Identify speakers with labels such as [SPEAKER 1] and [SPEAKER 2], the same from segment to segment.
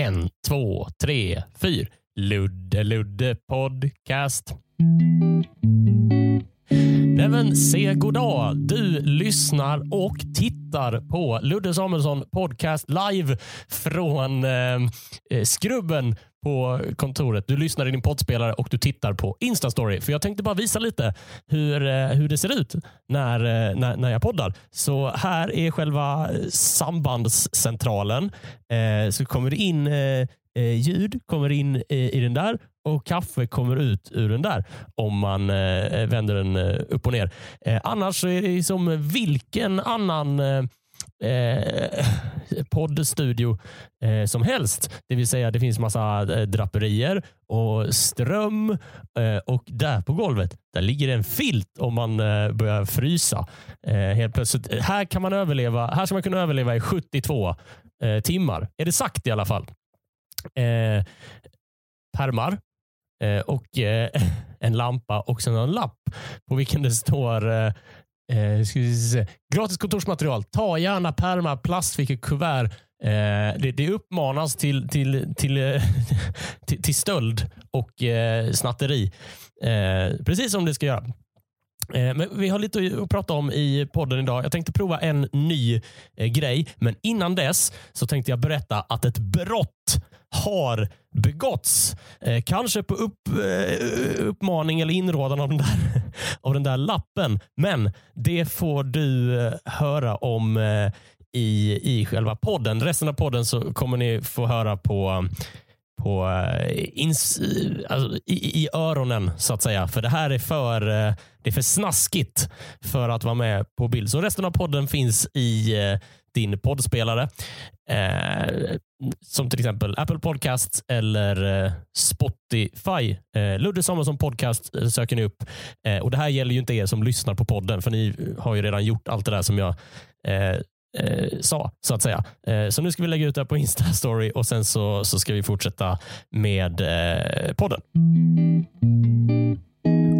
[SPEAKER 1] En, två, tre, fyr. Ludde Ludde Podcast även men se goddag. Du lyssnar och tittar på Ludde Samuelsson Podcast live från eh, eh, Skrubben på kontoret. Du lyssnar i din poddspelare och du tittar på Instastory. För jag tänkte bara visa lite hur, eh, hur det ser ut när, eh, när, när jag poddar. Så här är själva sambandscentralen. Eh, så kommer det in eh, eh ljud kommer in eh, i den där och kaffe kommer ut ur den där om man eh, vänder den eh, upp och ner. Eh, annars är det som vilken annan eh, eh, poddstudio eh, som helst. Det vill säga det finns massa eh, draperier och ström eh, och där på golvet där ligger en filt om man eh, börjar frysa. Eh, helt plötsligt. Eh, här kan man överleva. Här ska man kunna överleva i 72 eh, timmar. Är det sagt i alla fall. Eh, permar eh, och eh, en lampa och sen en lapp på vilken det står eh, eh gratis kontorsmaterial. Ta gärna pärmar, plast, vilket kuvert. Eh, det, det uppmanas till, till, till, eh, till, till stöld och eh, snatteri. Eh, precis som det ska göra. Eh, men vi har lite att prata om i podden idag. Jag tänkte prova en ny grej, men innan dess så tänkte jag berätta att ett brott har begåtts. Eh, kanske på upp, eh, uppmaning eller inrådan av den, där, av den där lappen. Men det får du eh, höra om eh, i, i själva podden. Resten av podden så kommer ni få höra på på, eh, ins, eh, alltså, i, i, öronen så att säga. För det här är för, eh, det är för snaskigt för att vara med på bild. Så resten av podden finns i eh, din poddspelare. Eh, som till exempel Apple Podcasts eller eh, Spotify. Eh, Ludde Samuelsson Podcast eh, söker ni upp. Och Det här gäller ju inte er som lyssnar på podden, för ni har ju redan gjort allt det där som jag eh, sa, så att säga. så nu ska vi lägga ut det här på Insta-story och sen så, så ska vi fortsätta med podden.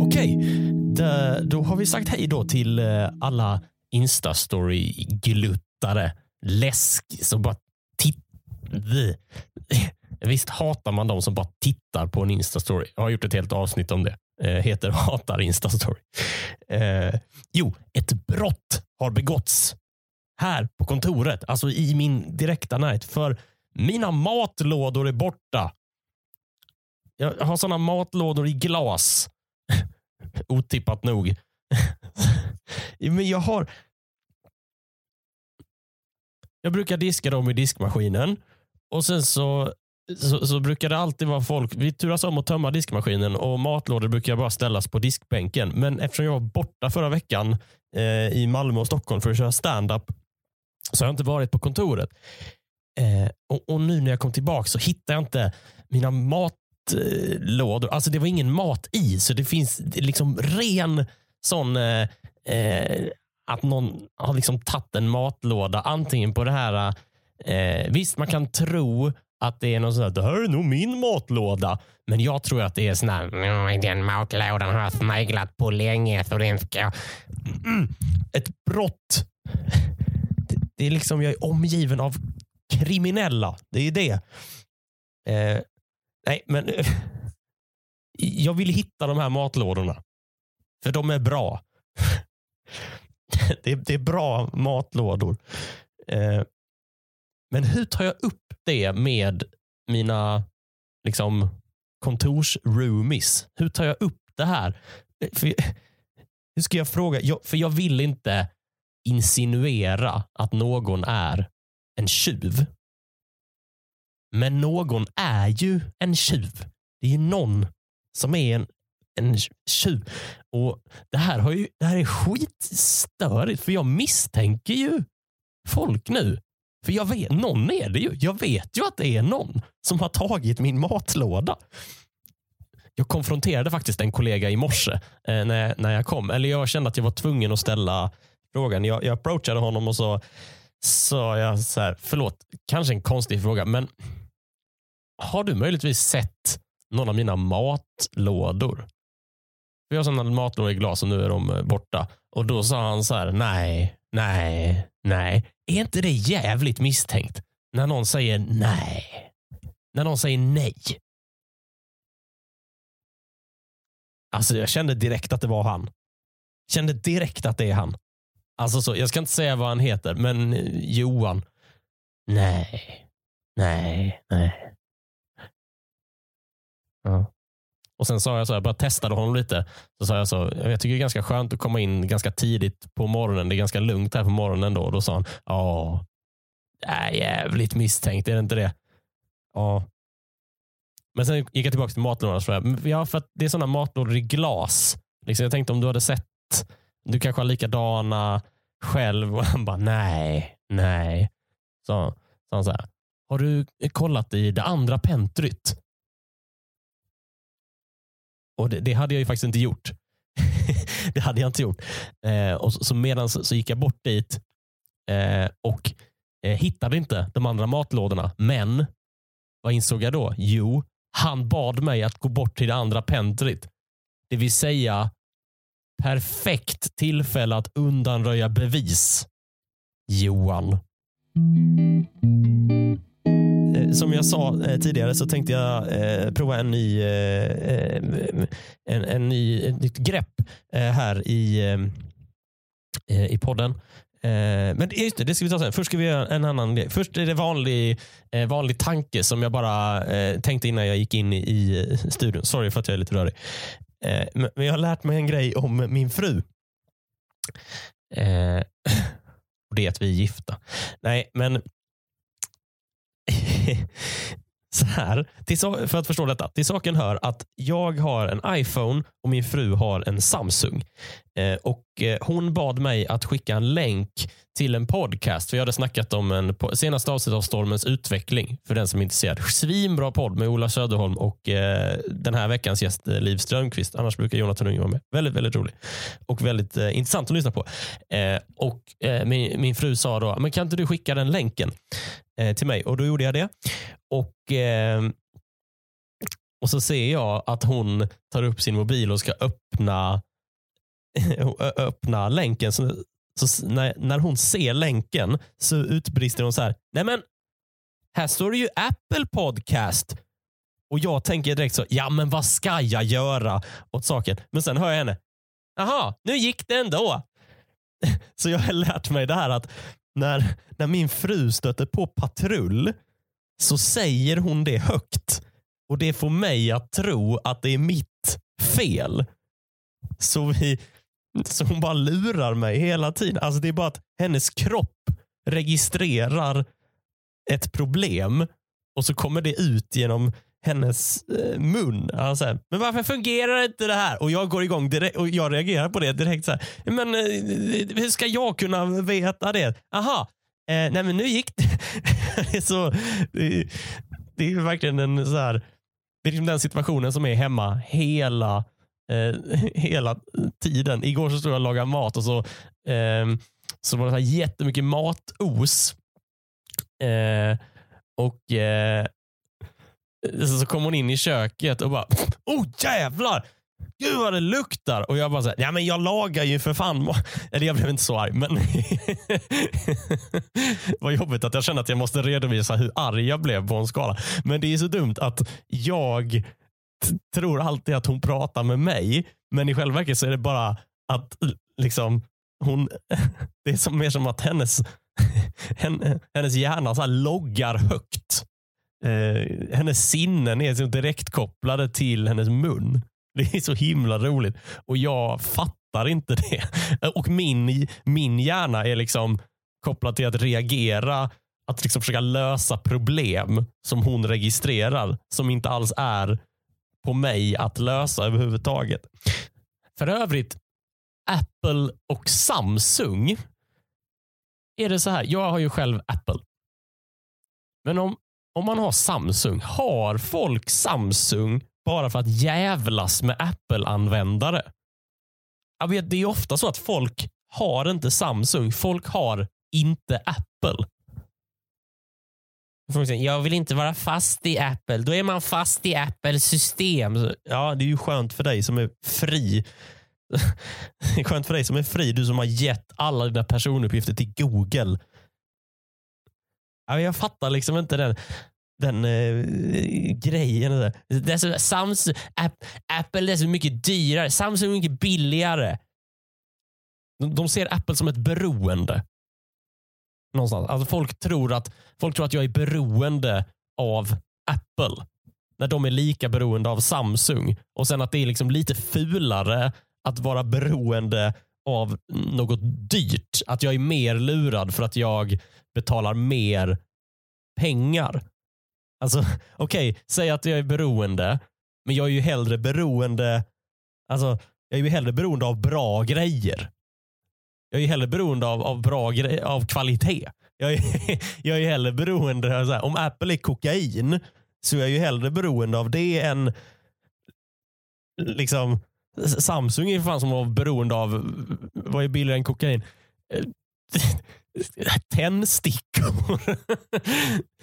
[SPEAKER 1] Okej, okay. då har vi sagt hej då till alla Insta-story gluttare. Läsk som bara vi, Visst hatar man de som bara tittar på en Insta-story. Jag har gjort ett helt avsnitt om det. Eh, heter Hatar Insta-story. Eh, jo, ett brott har begåtts här på kontoret, alltså i min direkta närhet. För mina matlådor är borta. Jag har sådana matlådor i glas. Otippat nog. Men jag har jag brukar diska dem i diskmaskinen och sen så, så, så, brukar det alltid vara folk. Vi turas om att tömma diskmaskinen och matlådor brukar bara ställas på diskbänken. Men eftersom jag var borta förra veckan eh, i Malmö och Stockholm för att köra stand-up så har jag inte varit på kontoret. Eh, och, och, nu när jag kom tillbaka så hittar jag inte mina matlådor. Alltså det var ingen mat i, så det finns liksom ren sån eh, eh att någon har liksom tagit en matlåda, antingen på det här, eh, eh, visst man kan tro att det är någon sån här, det här är nog min matlåda. Men jag tror att det är sån här, mm, den matlådan har jag sneglat på länge så den ska... Mm. Ett brott. Det är liksom, jag är omgiven av kriminella. Det är det. Eh, nej, men jag vill hitta de här matlådorna. För de är bra. det, är, det är bra matlådor. Eh, men hur tar jag upp det med mina liksom, kontorsroomies? Hur tar jag upp det här? För, hur ska jag fråga? Jag, för jag vill inte insinuera att någon är en tjuv. Men någon är ju en tjuv. Det är ju någon som är en en tjuv. Och det här, har ju, det här är skitstörigt för jag misstänker ju folk nu. För jag vet, någon är det ju. Jag vet ju att det är någon som har tagit min matlåda. Jag konfronterade faktiskt en kollega i morse eh, när, när jag kom. Eller jag kände att jag var tvungen att ställa frågan. Jag, jag approachade honom och så sa jag så här, förlåt, kanske en konstig fråga, men har du möjligtvis sett någon av mina matlådor? Vi har sådana matlådor i glas och nu är de eh, borta. Och då sa han så här, nej, nej, nej. Är inte det jävligt misstänkt? När någon säger nej. när någon säger nej. Alltså jag kände direkt att det var han. Kände direkt att det är han. Alltså så, jag ska inte säga vad han heter, men eh, Johan. Nej, nej, nej. Ja. Och sen sa jag så, jag bara testade honom lite. Så sa jag så, jag tycker det är ganska skönt att komma in ganska tidigt på morgonen. Det är ganska lugnt här på morgonen då. Och då sa han, ja, jävligt misstänkt, är det inte det? Ja. Men sen gick jag tillbaka till matlådan ja, för att det är sådana matlådor i glas. Liksom, jag tänkte om du hade sett, du kanske har likadana själv. Och han bara, nej, nej. Så, så han så här, har du kollat i det andra pentryt? Och det, det, hade jag ju faktiskt inte gjort. det hade jag inte gjort. Eh, och så, så medan så gick jag bort dit eh, och eh, hittade inte de andra matlådorna. Men vad insåg jag då? Jo, han bad mig att gå bort till det andra pentryt. Det vill säga perfekt tillfälle att undanröja bevis. Johan. Eh, som jag sa eh, tidigare så tänkte jag eh, prova en ny, en, en ny, ett nytt grepp här i, i podden. Men just det, det ska vi ta sen. Först ska vi göra en annan grej. Först är det vanlig, vanlig tanke som jag bara tänkte innan jag gick in i studion. Sorry för att jag är lite rörig. Men jag har lärt mig en grej om min fru. Och det är att vi är gifta. Nej, men så här, till, för att förstå detta. Till saken hör att jag har en iPhone och min fru har en Samsung. Eh, och eh, Hon bad mig att skicka en länk till en podcast. För Jag hade snackat om en senaste avsnitt av Stormens utveckling. För den som är intresserad. Svinbra podd med Ola Söderholm och eh, den här veckans gäst eh, Liv Strömqvist. Annars brukar Jonathan Unge vara med. Väldigt, väldigt rolig och väldigt eh, intressant att lyssna på. Eh, och min, min fru sa då, men kan inte du skicka den länken till mig? Och Då gjorde jag det. Och ehm, och så ser jag att hon tar upp sin mobil och ska öppna öppna länken. Så, så när, när hon ser länken så utbrister hon så här. Nej men, här står det ju Apple Podcast. Och jag tänker direkt så, ja men vad ska jag göra åt saken? Men sen hör jag henne. Jaha, nu gick det ändå. Så jag har lärt mig det här att när, när min fru stöter på patrull så säger hon det högt. Och det får mig att tro att det är mitt fel. Så, vi, så hon bara lurar mig hela tiden. Alltså Det är bara att hennes kropp registrerar ett problem och så kommer det ut genom hennes eh, mun. Alltså, men varför fungerar inte det här? Och jag går igång direkt och jag reagerar på det direkt. Så här, men eh, hur ska jag kunna veta det? Aha, eh, nej men nu gick det. det, är så, det, det är verkligen en så här, det är liksom den situationen som är hemma hela eh, hela tiden. Igår så stod jag och lagade mat och så, eh, så var det så här jättemycket matos. Eh, och eh, så kom hon in i köket och bara, oh jävlar! Gud vad det luktar! Och jag bara, såhär, ja men jag lagar ju för fan. Eller jag blev inte så arg, men vad jobbigt att jag känner att jag måste redovisa hur arg jag blev på en skala. Men det är så dumt att jag tror alltid att hon pratar med mig, men i själva verket så är det bara att liksom hon, det är som, mer som att hennes, hennes hjärna så loggar högt. Eh, hennes sinnen är direkt kopplade till hennes mun. Det är så himla roligt och jag fattar inte det. Och min, min hjärna är liksom kopplad till att reagera, att liksom försöka lösa problem som hon registrerar, som inte alls är på mig att lösa överhuvudtaget. För övrigt, Apple och Samsung. Är det så här, jag har ju själv Apple. Men om, om man har Samsung, har folk Samsung bara för att jävlas med Apple-användare? Jag vet, det är ofta så att folk har inte Samsung, folk har inte Apple. Jag vill inte vara fast i Apple. Då är man fast i Apples system. Ja, det är ju skönt för dig som är fri. Det är skönt för dig som är fri, du som har gett alla dina personuppgifter till Google. Jag fattar liksom inte den. den eh, grejen. Det är så, Samsung, App, Apple är så mycket dyrare. Samsung är mycket billigare. De, de ser Apple som ett beroende. Någonstans. Alltså folk, tror att, folk tror att jag är beroende av Apple. När de är lika beroende av Samsung. Och sen att det är liksom lite fulare att vara beroende av något dyrt. Att jag är mer lurad för att jag betalar mer pengar. Alltså, okej, okay, säg att jag är beroende, men jag är ju hellre beroende alltså, jag är ju hellre beroende av bra grejer. Jag är hellre beroende av, av bra grej, av kvalitet. Jag är, jag är hellre beroende, av, här, om Apple är kokain, så är jag ju hellre beroende av det än liksom Samsung är fan som att vara beroende av, vad är billigare än kokain? Eh, tändstickor.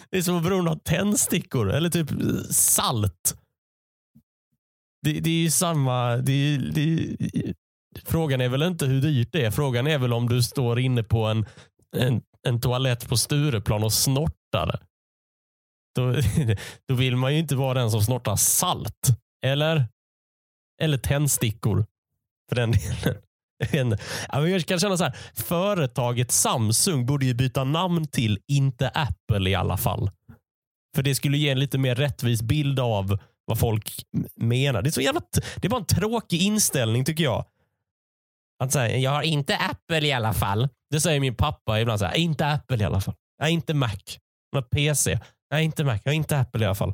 [SPEAKER 1] Det är som att vara beroende av tändstickor eller typ eh, salt. Det, det är ju samma, det, det, frågan är väl inte hur dyrt det är. Frågan är väl om du står inne på en, en, en toalett på Stureplan och snortar. Då, då vill man ju inte vara den som snortar salt. Eller? Eller tändstickor. För den delen. Jag kan känna så här, företaget Samsung borde ju byta namn till inte Apple i alla fall. För det skulle ge en lite mer rättvis bild av vad folk menar. Det är, så jävla, det är bara en tråkig inställning tycker jag. Att säga, jag har inte Apple i alla fall. Det säger min pappa ibland. Så här, inte Apple i alla fall. Nej, inte Mac. Jag har PC. Nej, inte Mac. Jag har inte Apple i alla fall.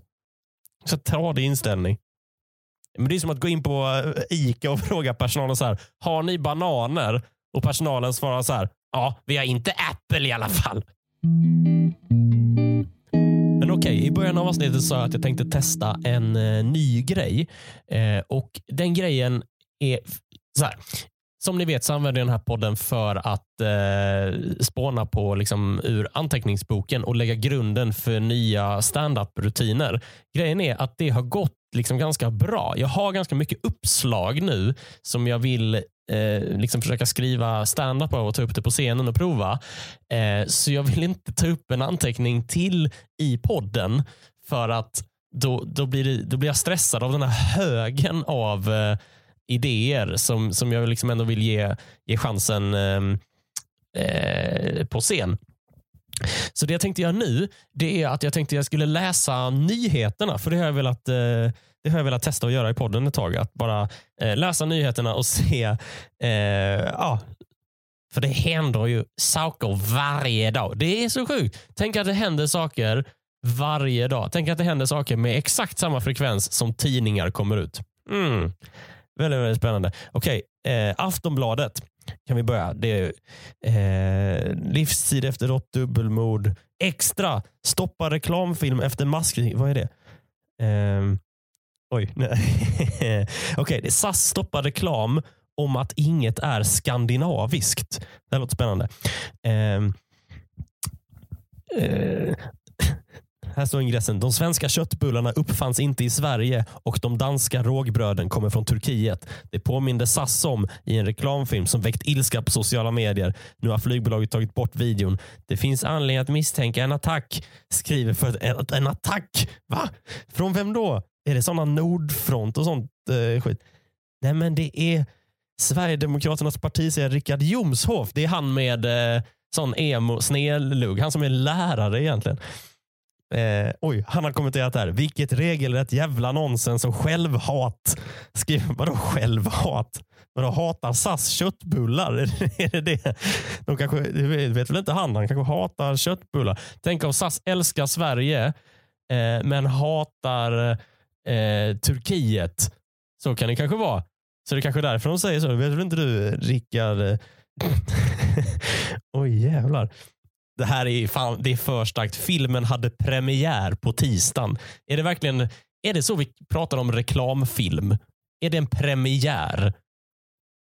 [SPEAKER 1] Så ta det inställning. Men det är som att gå in på eh, Ica och fråga personalen så här, har ni bananer? Och personalen svarar så här, ja, vi har inte Apple i alla fall. Men okej, okay, i början av avsnittet sa jag att jag tänkte testa en eh, ny grej. Eh, och den grejen är så här. Som ni vet så använder jag den här podden för att eh, spåna på liksom, ur anteckningsboken och lägga grunden för nya standup rutiner. Grejen är att det har gått liksom ganska bra. Jag har ganska mycket uppslag nu som jag vill eh, liksom försöka skriva standup av och ta upp det på scenen och prova. Eh, så jag vill inte ta upp en anteckning till i podden för att då, då, blir, det, då blir jag stressad av den här högen av eh, idéer som, som jag liksom ändå vill ge, ge chansen ehm, eh, på scen. Så det jag tänkte göra nu, det är att jag tänkte jag skulle läsa nyheterna. För det har jag velat, eh, det har jag velat testa att göra i podden ett tag. Att bara eh, läsa nyheterna och se eh, ja, för det händer ju saker varje dag. Det är så sjukt. Tänk att det händer saker varje dag. Tänk att det händer saker med exakt samma frekvens som tidningar kommer ut. Mm. Väldigt, väldigt spännande. Okej, eh, Aftonbladet kan vi börja. Det är eh, livstid efter rått dubbelmord. Extra, stoppa reklamfilm efter maskning. Vad är det? Eh, oj. Okej, okay, SAS stoppar reklam om att inget är skandinaviskt. Det här låter spännande. Ehm, eh, eh, här står ingressen. De svenska köttbullarna uppfanns inte i Sverige och de danska rågbröden kommer från Turkiet. Det påminde SAS om i en reklamfilm som väckt ilska på sociala medier. Nu har flygbolaget tagit bort videon. Det finns anledning att misstänka en attack. Skriver för en, en attack. Va? Från vem då? Är det sådana Nordfront och sånt eh, skit? Nej, men det är Sverigedemokraternas partisägare Richard Jomshof. Det är han med eh, sån emo snedlugg. Han som är lärare egentligen. Eh, oj, han har kommenterat här. Vilket regelrätt jävla nonsens och självhat. Skriver vadå självhat? Vadå hatar SAS köttbullar? är det det? De kanske, det vet väl inte han. Han kanske hatar köttbullar. Tänk om SAS älskar Sverige eh, men hatar eh, Turkiet. Så kan det kanske vara. Så det är kanske är därför de säger så. Det vet väl inte du Rickard? Oj jävlar. Det här är, fan, det är för starkt. Filmen hade premiär på tisdagen. Är det verkligen är det så vi pratar om reklamfilm? Är det en premiär?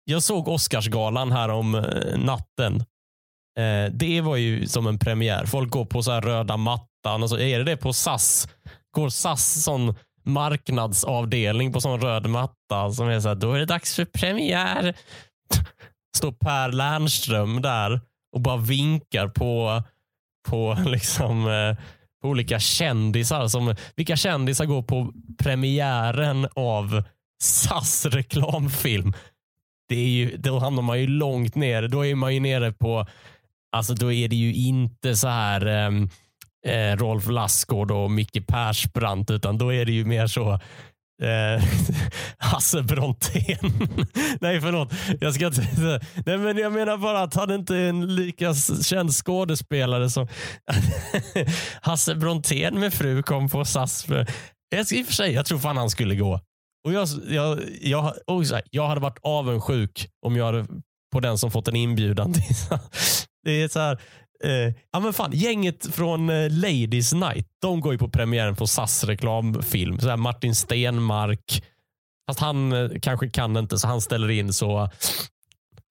[SPEAKER 1] Jag såg Oscarsgalan här om eh, natten. Eh, det var ju som en premiär. Folk går på så här röda mattan. Och så, är det det på SAS? Går SAS sån marknadsavdelning på sån röd matta som är så här, då är det dags för premiär. Står Per Lernström där och bara vinkar på, på liksom, eh, på olika kändisar. Som, vilka kändisar går på premiären av SAS reklamfilm? Det är ju, då hamnar man ju långt ner. Då är man ju nere på, alltså då är det ju inte så här um, eh, Rolf Lassgård och Micke Persbrandt, utan då är det ju mer så Eh, Hasse Brontén. Nej, förlåt. Jag ska inte... Nej, men jag menar bara att han inte är en lika känd skådespelare som Hasse Brontén med fru kom på SAS. Jag, I och för sig, jag tror fan han skulle gå. Och jag, jag, jag, här, jag hade varit avundsjuk om jag hade på den som fått en inbjudan. det är så här, Eh, ja men fan, gänget från eh, Ladies Night, de går ju på premiären på SAS reklamfilm. Så här Martin Stenmark, fast han eh, kanske kan inte så han ställer in så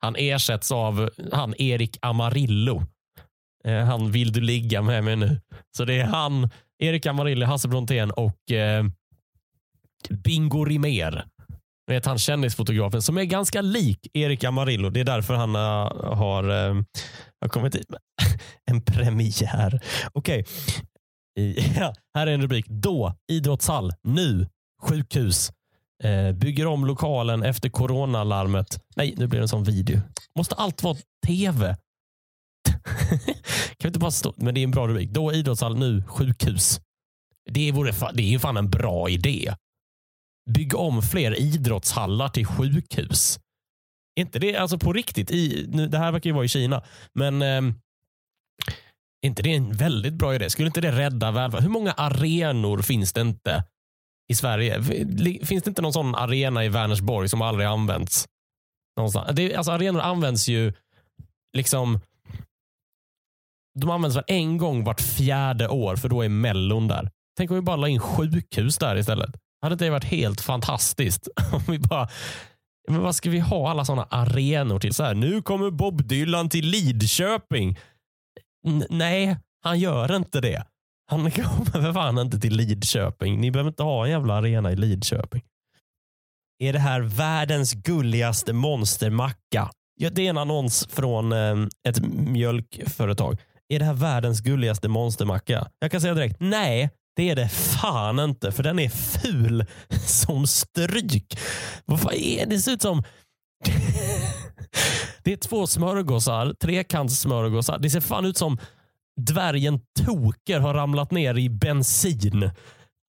[SPEAKER 1] han ersätts av han Erik Amarillo. Eh, han Vill du ligga med mig nu? Så det är han, Erik Amarillo, Hasse Brontén och eh, Bingo Rimér. Vet han kändisfotografen som är ganska lik Erik Amarillo. Det är därför han uh, har eh, jag har kommit hit med en premiär. Okej, okay. ja, här är en rubrik. Då, idrottshall. Nu, sjukhus. Eh, bygger om lokalen efter coronalarmet. Nej, nu blir det en sån video. Måste allt vara tv? kan inte bara stå? Men det är en bra rubrik. Då idrottshall, nu sjukhus. Det, vore det är ju fan en bra idé Bygg om fler idrottshallar till sjukhus inte det alltså på riktigt? I, nu, det här verkar ju vara i Kina, men eh, inte det en väldigt bra idé? Skulle inte det rädda välfärden? Hur många arenor finns det inte i Sverige? Finns det inte någon sån arena i Vänersborg som aldrig använts? Någonstans? Det, alltså, arenor används ju liksom de används väl en gång vart fjärde år för då är mellon där. Tänk om vi bara la in sjukhus där istället. Hade inte det varit helt fantastiskt? Om vi bara, men vad ska vi ha alla sådana arenor till? Så här, nu kommer Bob Dylan till Lidköping. N nej, han gör inte det. Han kommer för fan inte till Lidköping. Ni behöver inte ha en jävla arena i Lidköping. Är det här världens gulligaste monstermacka? Ja, det är en annons från eh, ett mjölkföretag. Är det här världens gulligaste monstermacka? Jag kan säga direkt, nej, det är det fan inte, för den är ful som stryk. Vad fan är det? Det ser ut som... det är två smörgåsar, trekantssmörgåsar. Det ser fan ut som dvärgen Toker har ramlat ner i bensin.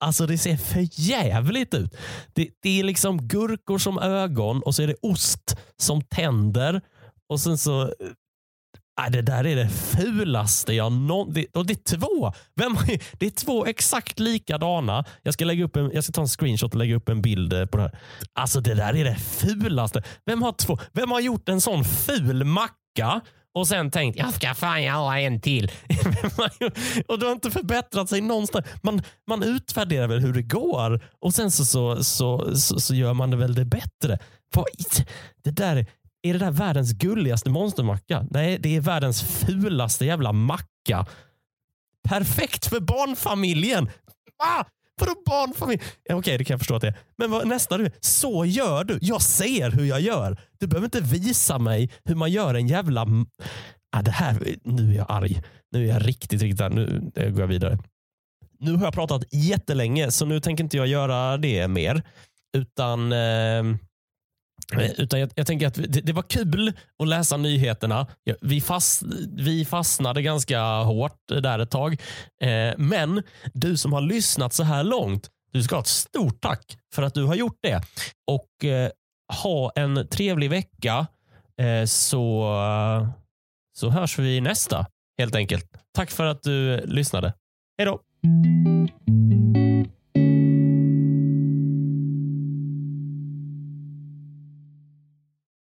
[SPEAKER 1] Alltså det ser för jävligt ut. Det, det, är liksom gurkor som ögon och så är det ost som tänder. Och sen så Äh, det där är det fulaste jag någonsin... Och det är två. Vem, det är två exakt likadana. Jag ska, lägga upp en, jag ska ta en screenshot och lägga upp en bild eh, på det här. Alltså det där är det fulaste. Vem har, två, vem har gjort en sån ful macka och sen tänkt jag ska fan göra en till. och du har inte förbättrat sig någonstans. Man, man utvärderar väl hur det går och sen så, så, så, så, så gör man det väl det bättre. Det där är det där världens gulligaste monstermacka? Nej, det är världens fulaste jävla macka. Perfekt för barnfamiljen. Ah! Vadå barnfamilj? Ja, Okej, det kan jag förstå att det är. Men vad, nästa du, så gör du. Jag ser hur jag gör. Du behöver inte visa mig hur man gör en jävla... Ah, det här, nu är jag arg. Nu är jag riktigt, riktigt arg. Nu går jag vidare. Nu har jag pratat jättelänge, så nu tänker inte jag göra det mer. Utan... Eh, Eh, utan jag, jag tänker att det, det, var kul att läsa nyheterna. Vi, fast, vi fastnade ganska hårt där ett tag. Eh, men du som har lyssnat så här långt, du ska ha ett stort tack för att du har gjort det. Och eh, ha en trevlig vecka eh, så, så hörs vi nästa helt enkelt. Tack för att du lyssnade. Hej då!